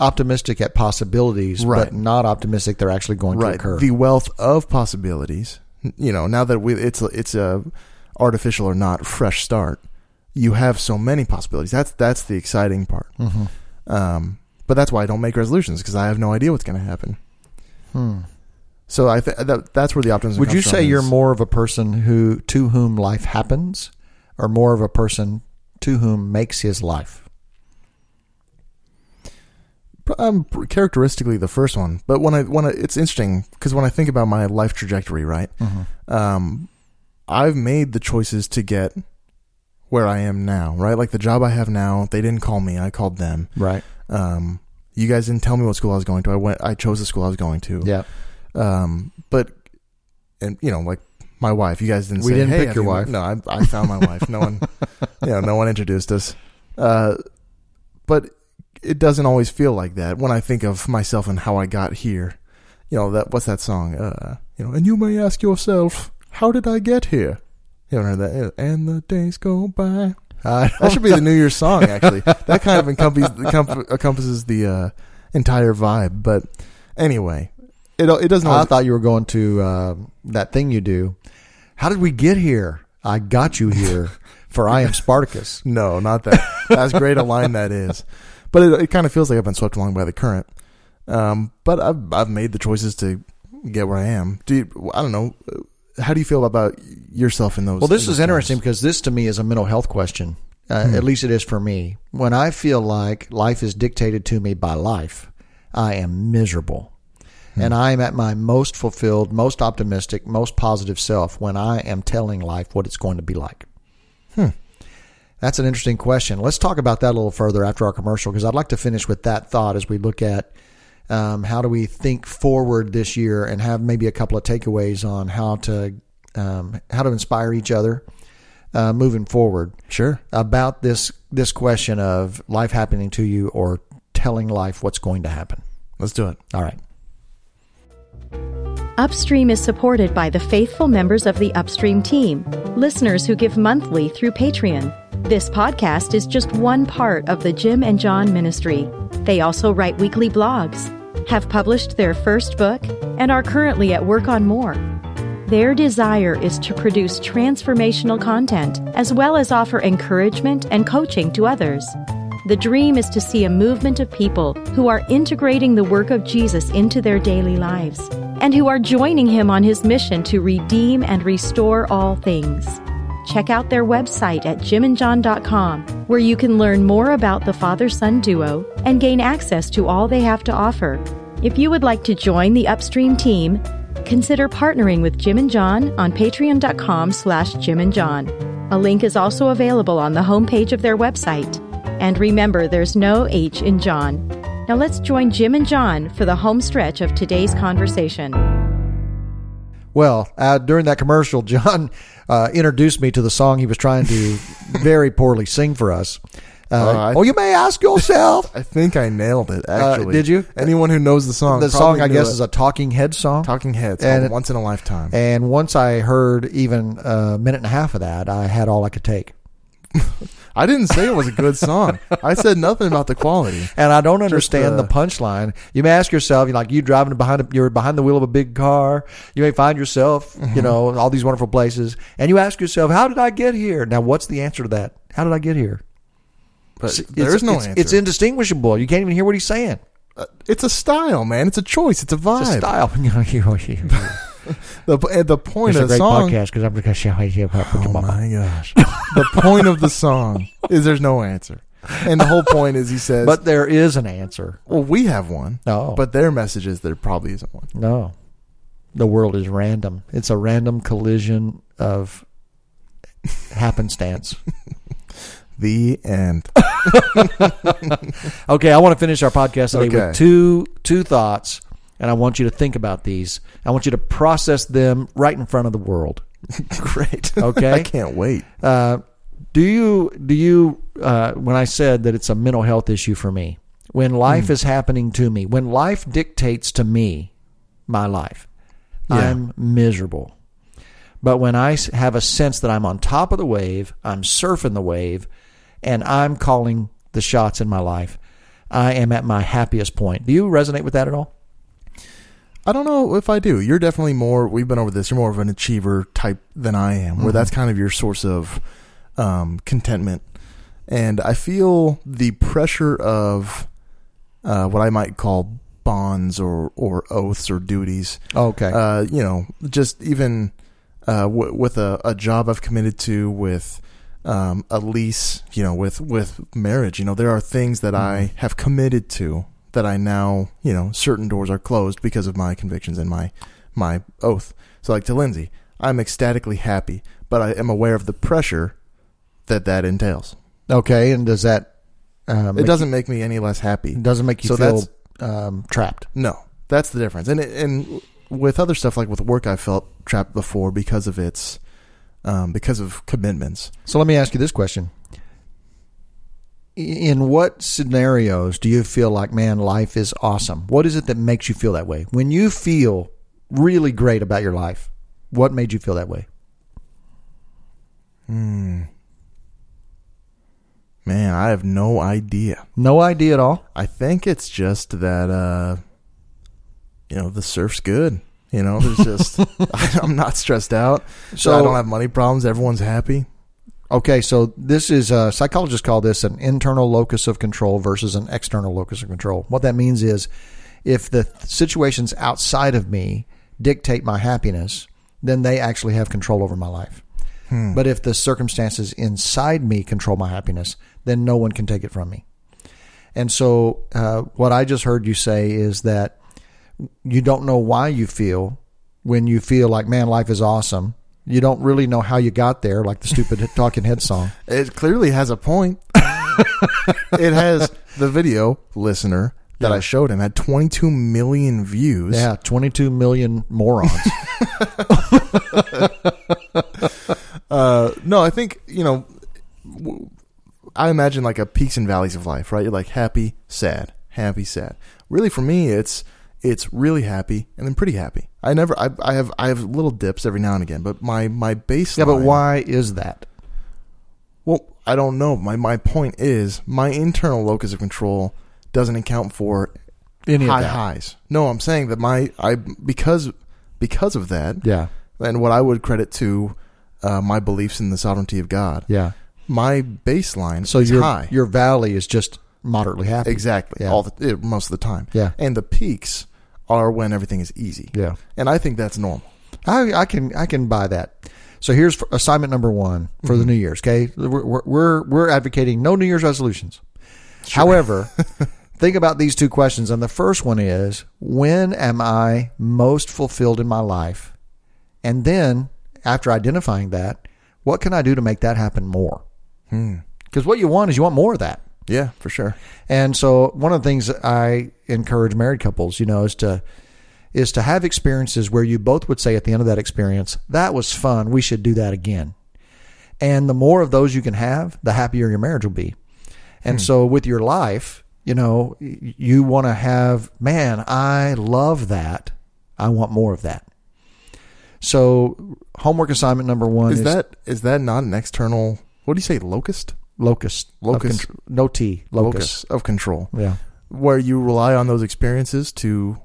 optimistic at possibilities, Right. but not optimistic they're actually going to occur. the wealth of possibilities you know now that we it's it's a artificial or not fresh start you have so many possibilities that's that's the exciting part Mhm. um but that's why i don't make resolutions because i have no idea what's going to happen Hmm. So i th- that, that's where the optimism Would you say you're is- more of a person who to whom life happens, or more of a person to whom makes his life? um, characteristically the first one but when i when I, it's interesting because when i think about my life trajectory right um, I've made the choices to get where I am now, right? Like the job I have now, they didn't call me, I called them. Right. Um, you guys didn't tell me what school I was going to. I went, I chose the school I was going to. Yeah. Um, but, and you know, like my wife, you guys didn't We say, didn't hey, pick your you-" wife. No, I, I found my wife. No one, [LAUGHS] you know, no one introduced us. Uh, but it doesn't always feel like that when I think of myself and how I got here. You know, that, what's that song? Uh, you know, and you may ask yourself, how did I get here? You heard that? And the days go by. [LAUGHS] That should be the New Year's song, actually. [LAUGHS] That kind of encompasses, encompasses the uh, entire vibe. But anyway, it it doesn't. I thought you were going to uh, that thing you do. How did we get here? I got you here, [LAUGHS] for I am Spartacus. no, not that. As great a line that is, but it, it kind of feels like I've been swept along by the current. Um, but I've I've made the choices to get where I am. Do you, I don't know. How do you feel about yourself in those? Well, this in is interesting times? because this to me is a mental health question. Uh, At least it is for me. When I feel like life is dictated to me by life, I am miserable. And I am at my most fulfilled, most optimistic, most positive self when I am telling life what it's going to be like. That's an interesting question. Let's talk about that a little further after our commercial because I'd like to finish with that thought as we look at um, how do we think forward this year and have maybe a couple of takeaways on how to um, how to inspire each other uh, moving forward Sure. about this this question of life happening to you or telling life what's going to happen. Let's do it. All right. Upstream is supported by the faithful members of the Upstream team, listeners who give monthly through Patreon. This podcast is just one part of the Jim and John ministry. They also write weekly blogs, have published their first book, and are currently at work on more. Their desire is to produce transformational content as well as offer encouragement and coaching to others. The dream is to see a movement of people who are integrating the work of Jesus into their daily lives and who are joining him on his mission to redeem and restore all things. Check out their website at jimandjohn.com, where you can learn more about the father son duo and gain access to all they have to offer. If you would like to join the Upstream team, consider partnering with Jim and John on patreon.com slash Jim and John. A link is also available on the homepage of their website. And remember, there's no H in John. Now let's join Jim and John for the home stretch of today's conversation. Well, uh, during that commercial, John uh, introduced me to the song he was trying to very poorly sing for us. Uh, Uh, oh, you may ask yourself. [LAUGHS] I think I nailed it. Actually, Uh, did you? Anyone who knows the song, the song, I guess, it. is a Talking Head song. Talking Heads. And it- once in a lifetime. and once I heard even a minute and a half of that, I had all I could take. [LAUGHS] I didn't say it was a good song. I said nothing about the quality. And I don't understand uh, the punchline. You may ask yourself, you like you driving behind, a, you're behind the wheel of a big car. You may find yourself, Mm-hmm. you know, all these wonderful places, and you ask yourself, how did I get here? Now, what's the answer to that? How did I get here? But there is no it's, answer. It's indistinguishable. You can't even hear what he's saying. Uh, it's a style, man. It's a choice. It's a vibe. It's a style. [LAUGHS] [LAUGHS] The uh, the point it's of the song. podcast because I'm going to show you. Oh my gosh! the point of the song is there's no answer, and the whole point is he says, But there is an answer. well, we have one. No. but their message is there probably isn't one. No. The world is random. It's a random collision of happenstance. [LAUGHS] The end. [LAUGHS] Okay, I want to finish our podcast today Okay. with two two thoughts, and I want you to think about these. I want you to process them right in front of the world. [LAUGHS] Great. Okay. I can't wait. Uh, do you do you uh, when I said that it's a mental health issue for me? When life is happening to me, when life dictates to me my life, Yeah. I'm miserable. But when I have a sense that I'm on top of the wave, I'm surfing the wave, and I'm calling the shots in my life, I am at my happiest point. Do you resonate with that at all? I don't know if I do. You're definitely more. We've been over this. You're more of an achiever type than I am, where that's kind of your source of um, contentment. And I feel the pressure of uh, what I might call bonds or or oaths or duties. Okay. Uh, you know, just even uh, w- with a, a job I've committed to, with um, a lease, you know, with with marriage. You know, there are things that I have committed to that I now, you know, certain doors are closed because of my convictions and my my oath. So, like to Lindsay, I'm ecstatically happy, but I am aware of the pressure that that entails. okay. And does that um, It doesn't make me any less happy. It doesn't make you So feel um, trapped? No, that's the difference. And it, and with other stuff like with work, I felt trapped before because of its um, because of commitments. So let me ask you this question. In what scenarios do you feel like, man, life is awesome? What is it that makes you feel that way? When you feel really great about your life, what made you feel that way? Hmm. Man, I have no idea. No idea at all. I think it's just that uh, you know the surf's good. You know, there's just [LAUGHS] I'm not stressed out. So- I don't have money problems. Everyone's happy. Okay, so this is uh, psychologists call this an internal locus of control versus an external locus of control. What that means is if the situations outside of me dictate my happiness, then they actually have control over my life. But if the circumstances inside me control my happiness, then no one can take it from me. And so, uh, what I just heard you say is that you don't know why you feel when you feel like, man, life is awesome. You don't really know how you got there, like the stupid [LAUGHS] Talking Head song. It clearly has a point. [LAUGHS] it has the video listener that I showed him had 22 million views. Yeah, 22 million morons. [LAUGHS] Uh, no, I think you know. I imagine like a peaks and valleys of life, right? You're like happy, sad, happy, sad. Really, for me, it's it's really happy and then pretty happy. I never, I, I have, I have little dips every now and again, but my my baseline. yeah, but why is that? Well, I don't know. My my point is my internal locus of control doesn't account for Any of high highs. No, I'm saying that my I because because of that, Yeah, and what I would credit to uh, my beliefs in the sovereignty of God. yeah. My baseline So is your high. your valley is just moderately happy. exactly Yeah. all the, most of the time. Yeah. and the peaks are when everything is easy. Yeah. and I think that's normal. I, I can I can buy that. So here's assignment number one for the mm-hmm. New Year's. Okay, we're, we're we're we're advocating no New Year's resolutions. However, [LAUGHS] think about these two questions. And the first one is when am I most fulfilled in my life? And then after identifying that, what can I do to make that happen more? Hmm. Because what you want is you want more of that. Yeah, for sure. And so one of the things I encourage married couples, you know, is to is to have experiences where you both would say at the end of that experience, that was fun, we should do that again. And the more of those you can have, the happier your marriage will be. And hmm. so with your life, you know, you want to have, man, I love that. I want more of that. So homework assignment number 1 Is is, that is that not an external? What do you say? Locust. Locust. of Locust. contr- no T, Locus of control, Yeah. where you rely on those experiences to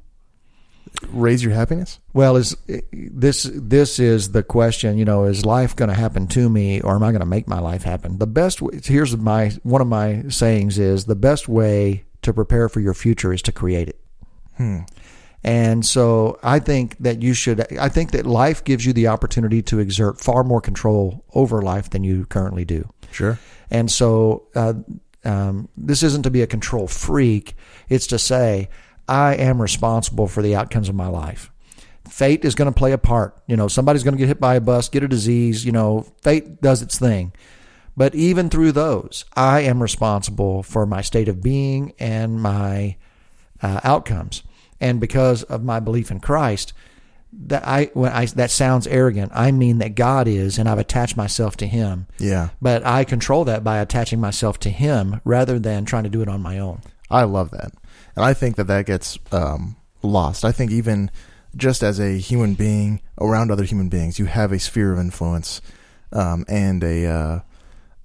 raise your happiness. Well, is this this is the question? You know, is life going to happen to me, or am I going to make my life happen? The best way, here's my one of my sayings is the best way to prepare for your future is to create it. Hmm. And so I think that you should. I think that life gives you the opportunity to exert far more control over life than you currently do. Sure. And so uh, um, this isn't to be a control freak. It's to say, I am responsible for the outcomes of my life. Fate is going to play a part. You know, somebody's going to get hit by a bus, get a disease. You know, fate does its thing. But even through those, I am responsible for my state of being and my uh, outcomes. And because of my belief in Christ, that I when I that sounds arrogant. I mean that God is, and I've attached myself to Him. Yeah. But I control that by attaching myself to Him rather than trying to do it on my own. I love that, and I think that that gets um, lost. I think even just as a human being around other human beings, you have a sphere of influence um, and a. Uh,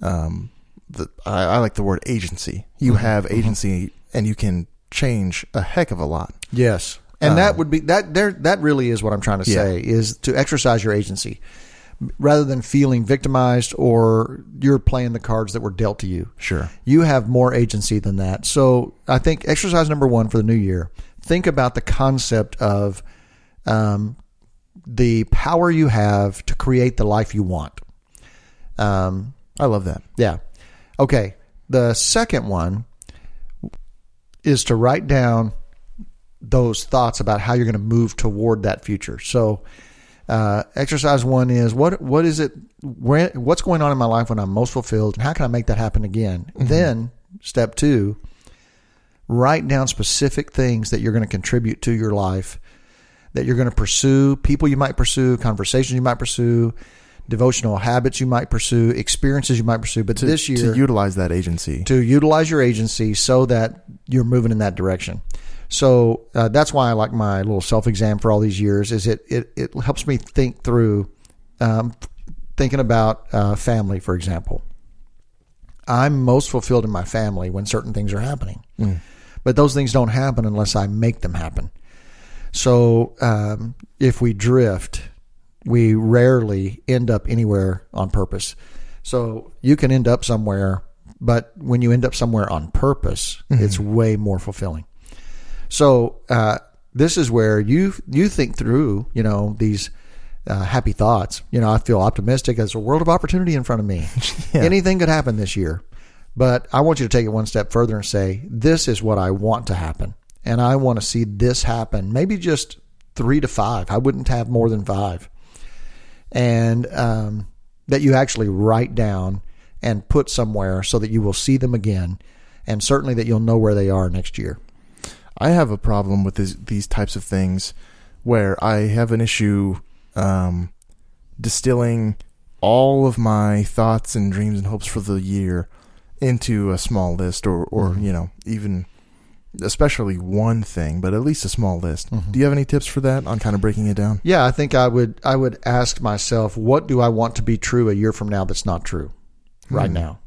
um, the, I, I like the word agency. You have agency, and you can change a heck of a lot. Yes. And that would be that there that really is what I'm trying to Yeah. say is to exercise your agency rather than feeling victimized or you're playing the cards that were dealt to you. Sure. You have more agency than that. So I think exercise number 1 for the new year, think about the concept of um, the power you have to create the life you want. Um, I love that. yeah. Okay. The second one is to write down those thoughts about how you're going to move toward that future. So, uh, exercise one is what what is it? Where, what's going on in my life when I'm most fulfilled, and how can I make that happen again? Then, step two, write down specific things that you're going to contribute to your life, that you're going to pursue, people you might pursue, conversations you might pursue, devotional habits you might pursue, experiences you might pursue. But this year, to utilize that agency. to utilize your agency so that you're moving in that direction. So uh, that's why I like my little self exam for all these years. Is it it, it helps me think through um, thinking about uh, family, for example. I'm most fulfilled in my family when certain things are happening, but those things don't happen unless I make them happen. So um, if we drift, we rarely end up anywhere on purpose. So you can end up somewhere, but when you end up somewhere on purpose, it's way more fulfilling. So uh, this is where you you think through, you know, these uh, happy thoughts. You know, I feel optimistic. There's a world of opportunity in front of me. [LAUGHS] Anything could happen this year, but I want you to take it one step further and say, "This is what I want to happen, and I want to see this happen." Maybe just three to five. I wouldn't have more than five, and um, that you actually write down and put somewhere so that you will see them again, and certainly that you'll know where they are next year. I have a problem with this, these types of things where I have an issue um, distilling all of my thoughts and dreams and hopes for the year into a small list or, or Mm-hmm. you know, even especially one thing, but at least a small list. Mm-hmm. Do you have any tips for that on kind of breaking it down? Yeah, I think I would I would ask myself, what do I want to be true a year from now that's not true right now?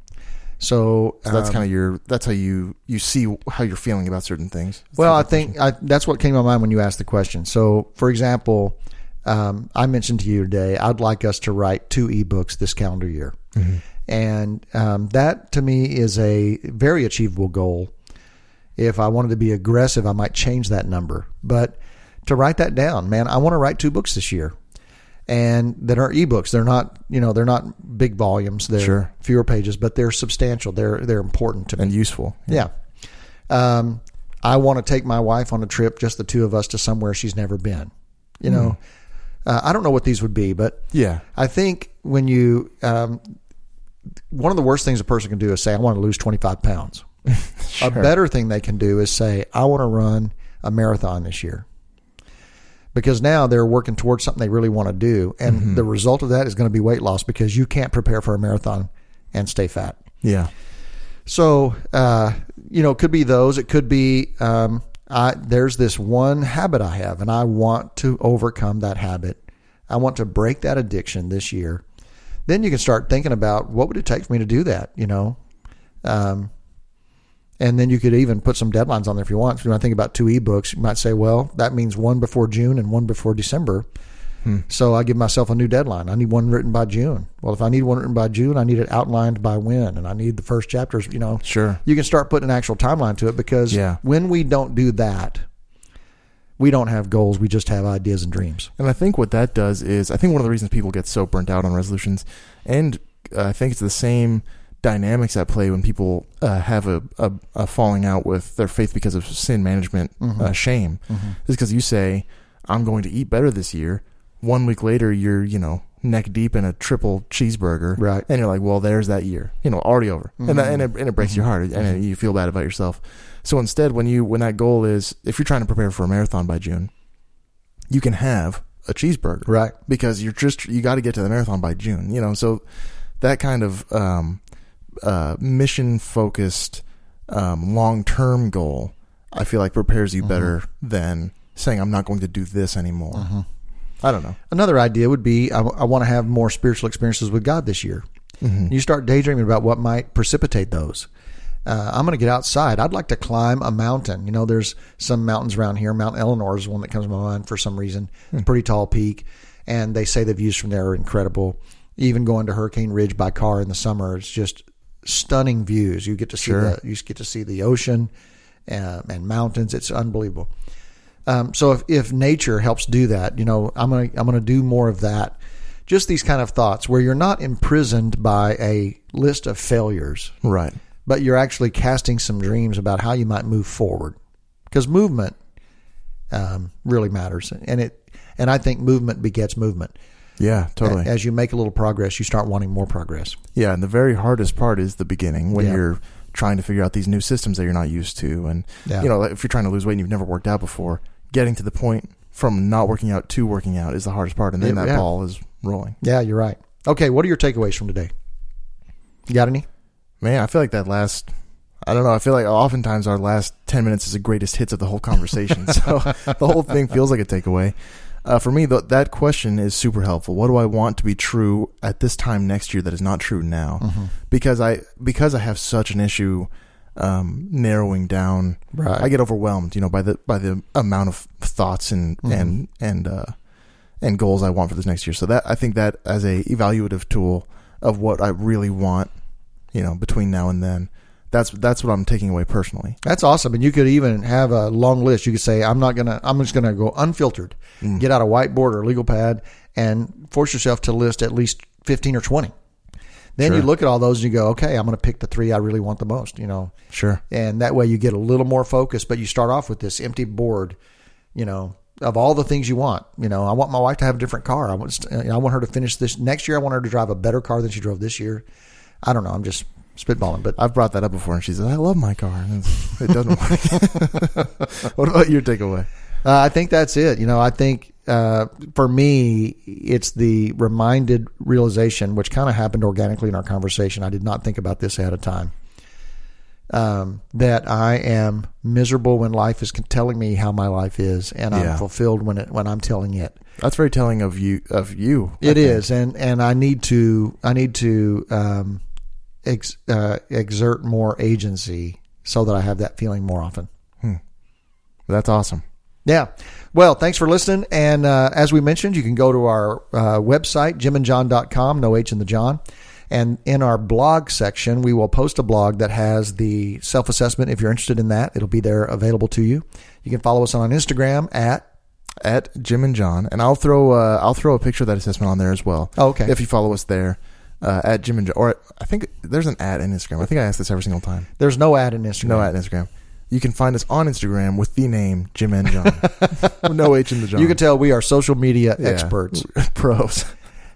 So, So that's um, kind of your that's how you you see how you're feeling about certain things. Well, I think I, that's what came to my mind when you asked the question. So, for example, um, I mentioned to you today, I'd like us to write two ebooks this calendar year. And um, that to me is a very achievable goal. If I wanted to be aggressive, I might change that number. But to write that down, man, I want to write two books this year. And that are ebooks. They're not, you know, they're not big volumes. They're Sure. fewer pages, but they're substantial. They're they're important to me. and useful. Yeah. Um, I want to take my wife on a trip, just the two of us, to somewhere she's never been. You know, uh, I don't know what these would be, but Yeah. I think when you, um, one of the worst things a person can do is say, I want to lose 25 pounds. [LAUGHS] sure. A better thing they can do is say, I want to run a marathon this year. Because now they're working towards something they really want to do. And the result of that is going to be weight loss because you can't prepare for a marathon and stay fat. Yeah. So, uh, you know, it could be those. It could be um, I, there's this one habit I have, and I want to overcome that habit. I want to break that addiction this year. Then you can start thinking about what would it take for me to do that, you know? Um, and then you could even put some deadlines on there if you want. If you want to think about two ebooks, you might say, well, that means one before June and one before December. So I give myself a new deadline. I need one written by June. Well, if I need one written by June, I need it outlined by when, and I need the first chapters. You know, Sure. You can start putting an actual timeline to it because Yeah. when we don't do that, we don't have goals. We just have ideas and dreams. And I think what that does is, I think one of the reasons people get so burnt out on resolutions, and uh, I think it's the same dynamics at play when people uh, have a, a, a falling out with their faith because of sin management, uh, shame, is because you say, "I'm going to eat better this year." One week later, you're you know neck deep in a triple cheeseburger, Right. And you're like, "Well, there's that year, you know, already over," and that, and it, and it breaks your heart, and it- you feel bad about yourself. So instead, when you when that goal is, if you're trying to prepare for a marathon by June, you can have a cheeseburger, Right. Because you're just you got to get to the marathon by June, you know. So that kind of um, uh, mission focused, um, long term goal, I feel like prepares you better than saying I'm not going to do this anymore. I don't know. Another idea would be I, want to have more spiritual experiences with God this year. You start daydreaming about what might precipitate those. Uh, I'm going to get outside. I'd like to climb a mountain. You know, there's some mountains around here. Mount Ellinor is one that comes to my mind for some reason. It's a pretty tall peak, and they say the views from there are incredible. Even going to Hurricane Ridge by car in the summer, it's just stunning views. You get to see Sure. the you get to see the ocean uh, and mountains. It's unbelievable. Um, so if, if nature helps do that, you know, I'm gonna I'm gonna do more of that. Just these kind of thoughts where you're not imprisoned by a list of failures, Right. but you're actually casting some dreams about how you might move forward. Because movement um, really matters, and it and I think movement begets movement. Yeah. Totally. As you make a little progress, you start wanting more progress. Yeah, and the very hardest part is the beginning when Yeah. you're trying to figure out these new systems that you're not used to, and Yeah. you know, if you're trying to lose weight and you've never worked out before, getting to the point from not working out to working out is the hardest part, and then Yeah, that ball is rolling. Yeah, you're right. Okay, what are your takeaways from today? You got any? Man, I feel like that last. I don't know. I feel like oftentimes our last ten minutes is the greatest hits of the whole conversation. [LAUGHS] so the whole thing feels like a takeaway. Uh, for me, th- that question is super helpful. What do I want to be true at this time next year that is not true now? Mm-hmm. Because I because I have such an issue um, narrowing down. Right. I get overwhelmed, you know, by the by the amount of thoughts and Mm-hmm. and and uh, and goals I want for this next year. So that I think that as a evaluative tool of what I really want, you know, between now and then, that's that's what I'm taking away personally. That's awesome. And you could even have a long list. You could say, I'm not going to, I'm just going to go unfiltered, mm. get out a whiteboard or a legal pad and force yourself to list at least 15 or 20. Then you look at all those and you go, okay, I'm going to pick the three I really want the most, you know, Sure. and that way you get a little more focus, but you start off with this empty board, you know, of all the things you want. You know, I want my wife to have a different car. I want, I want her to finish this next year. I want her to drive a better car than she drove this year. I don't know. I'm just spitballing, but I've brought that up before, and she says, "I love my car." And it doesn't work. [LAUGHS] what about your takeaway? Uh, I think that's it. You know, I think uh, for me, it's the reminded realization, which kind of happened organically in our conversation. I did not think about this ahead of time. Um, that I am miserable when life is telling me how my life is, and Yeah. I'm fulfilled when it when I'm telling it. That's very telling of you. Of you, I It think. is, and and I need to I need to um, ex, uh, exert more agency so that I have that feeling more often. That's awesome. Yeah. Well, thanks for listening. And uh, as we mentioned, you can go to our uh, website, jimandjohn.com, no H in the John. And in our blog section, we will post a blog that has the self assessment. If you're interested in that, it'll be there available to you. You can follow us on Instagram at. At Jim and John, and I'll throw uh, I'll throw a picture of that assessment on there as well. Oh, okay. If you follow us there, uh, at Jim and John, or I think there's an ad in Instagram. I think I ask this every single time. There's no ad in Instagram. No ad in Instagram. You can find us on Instagram with the name Jim and John. [LAUGHS] no H in the John. You can tell we are social media Yeah. experts. [LAUGHS] Pros.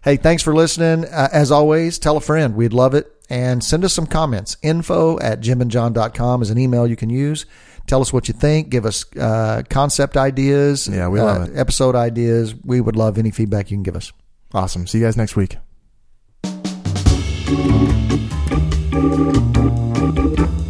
Hey, thanks for listening. Uh, as always, tell a friend. We'd love it. And send us some comments. Info at jimandjohn.com is an email you can use. Tell us what you think. Give us uh, concept ideas. Yeah, we uh, love it. Episode ideas. We would love any feedback you can give us. Awesome. See you guys next week. Thank you.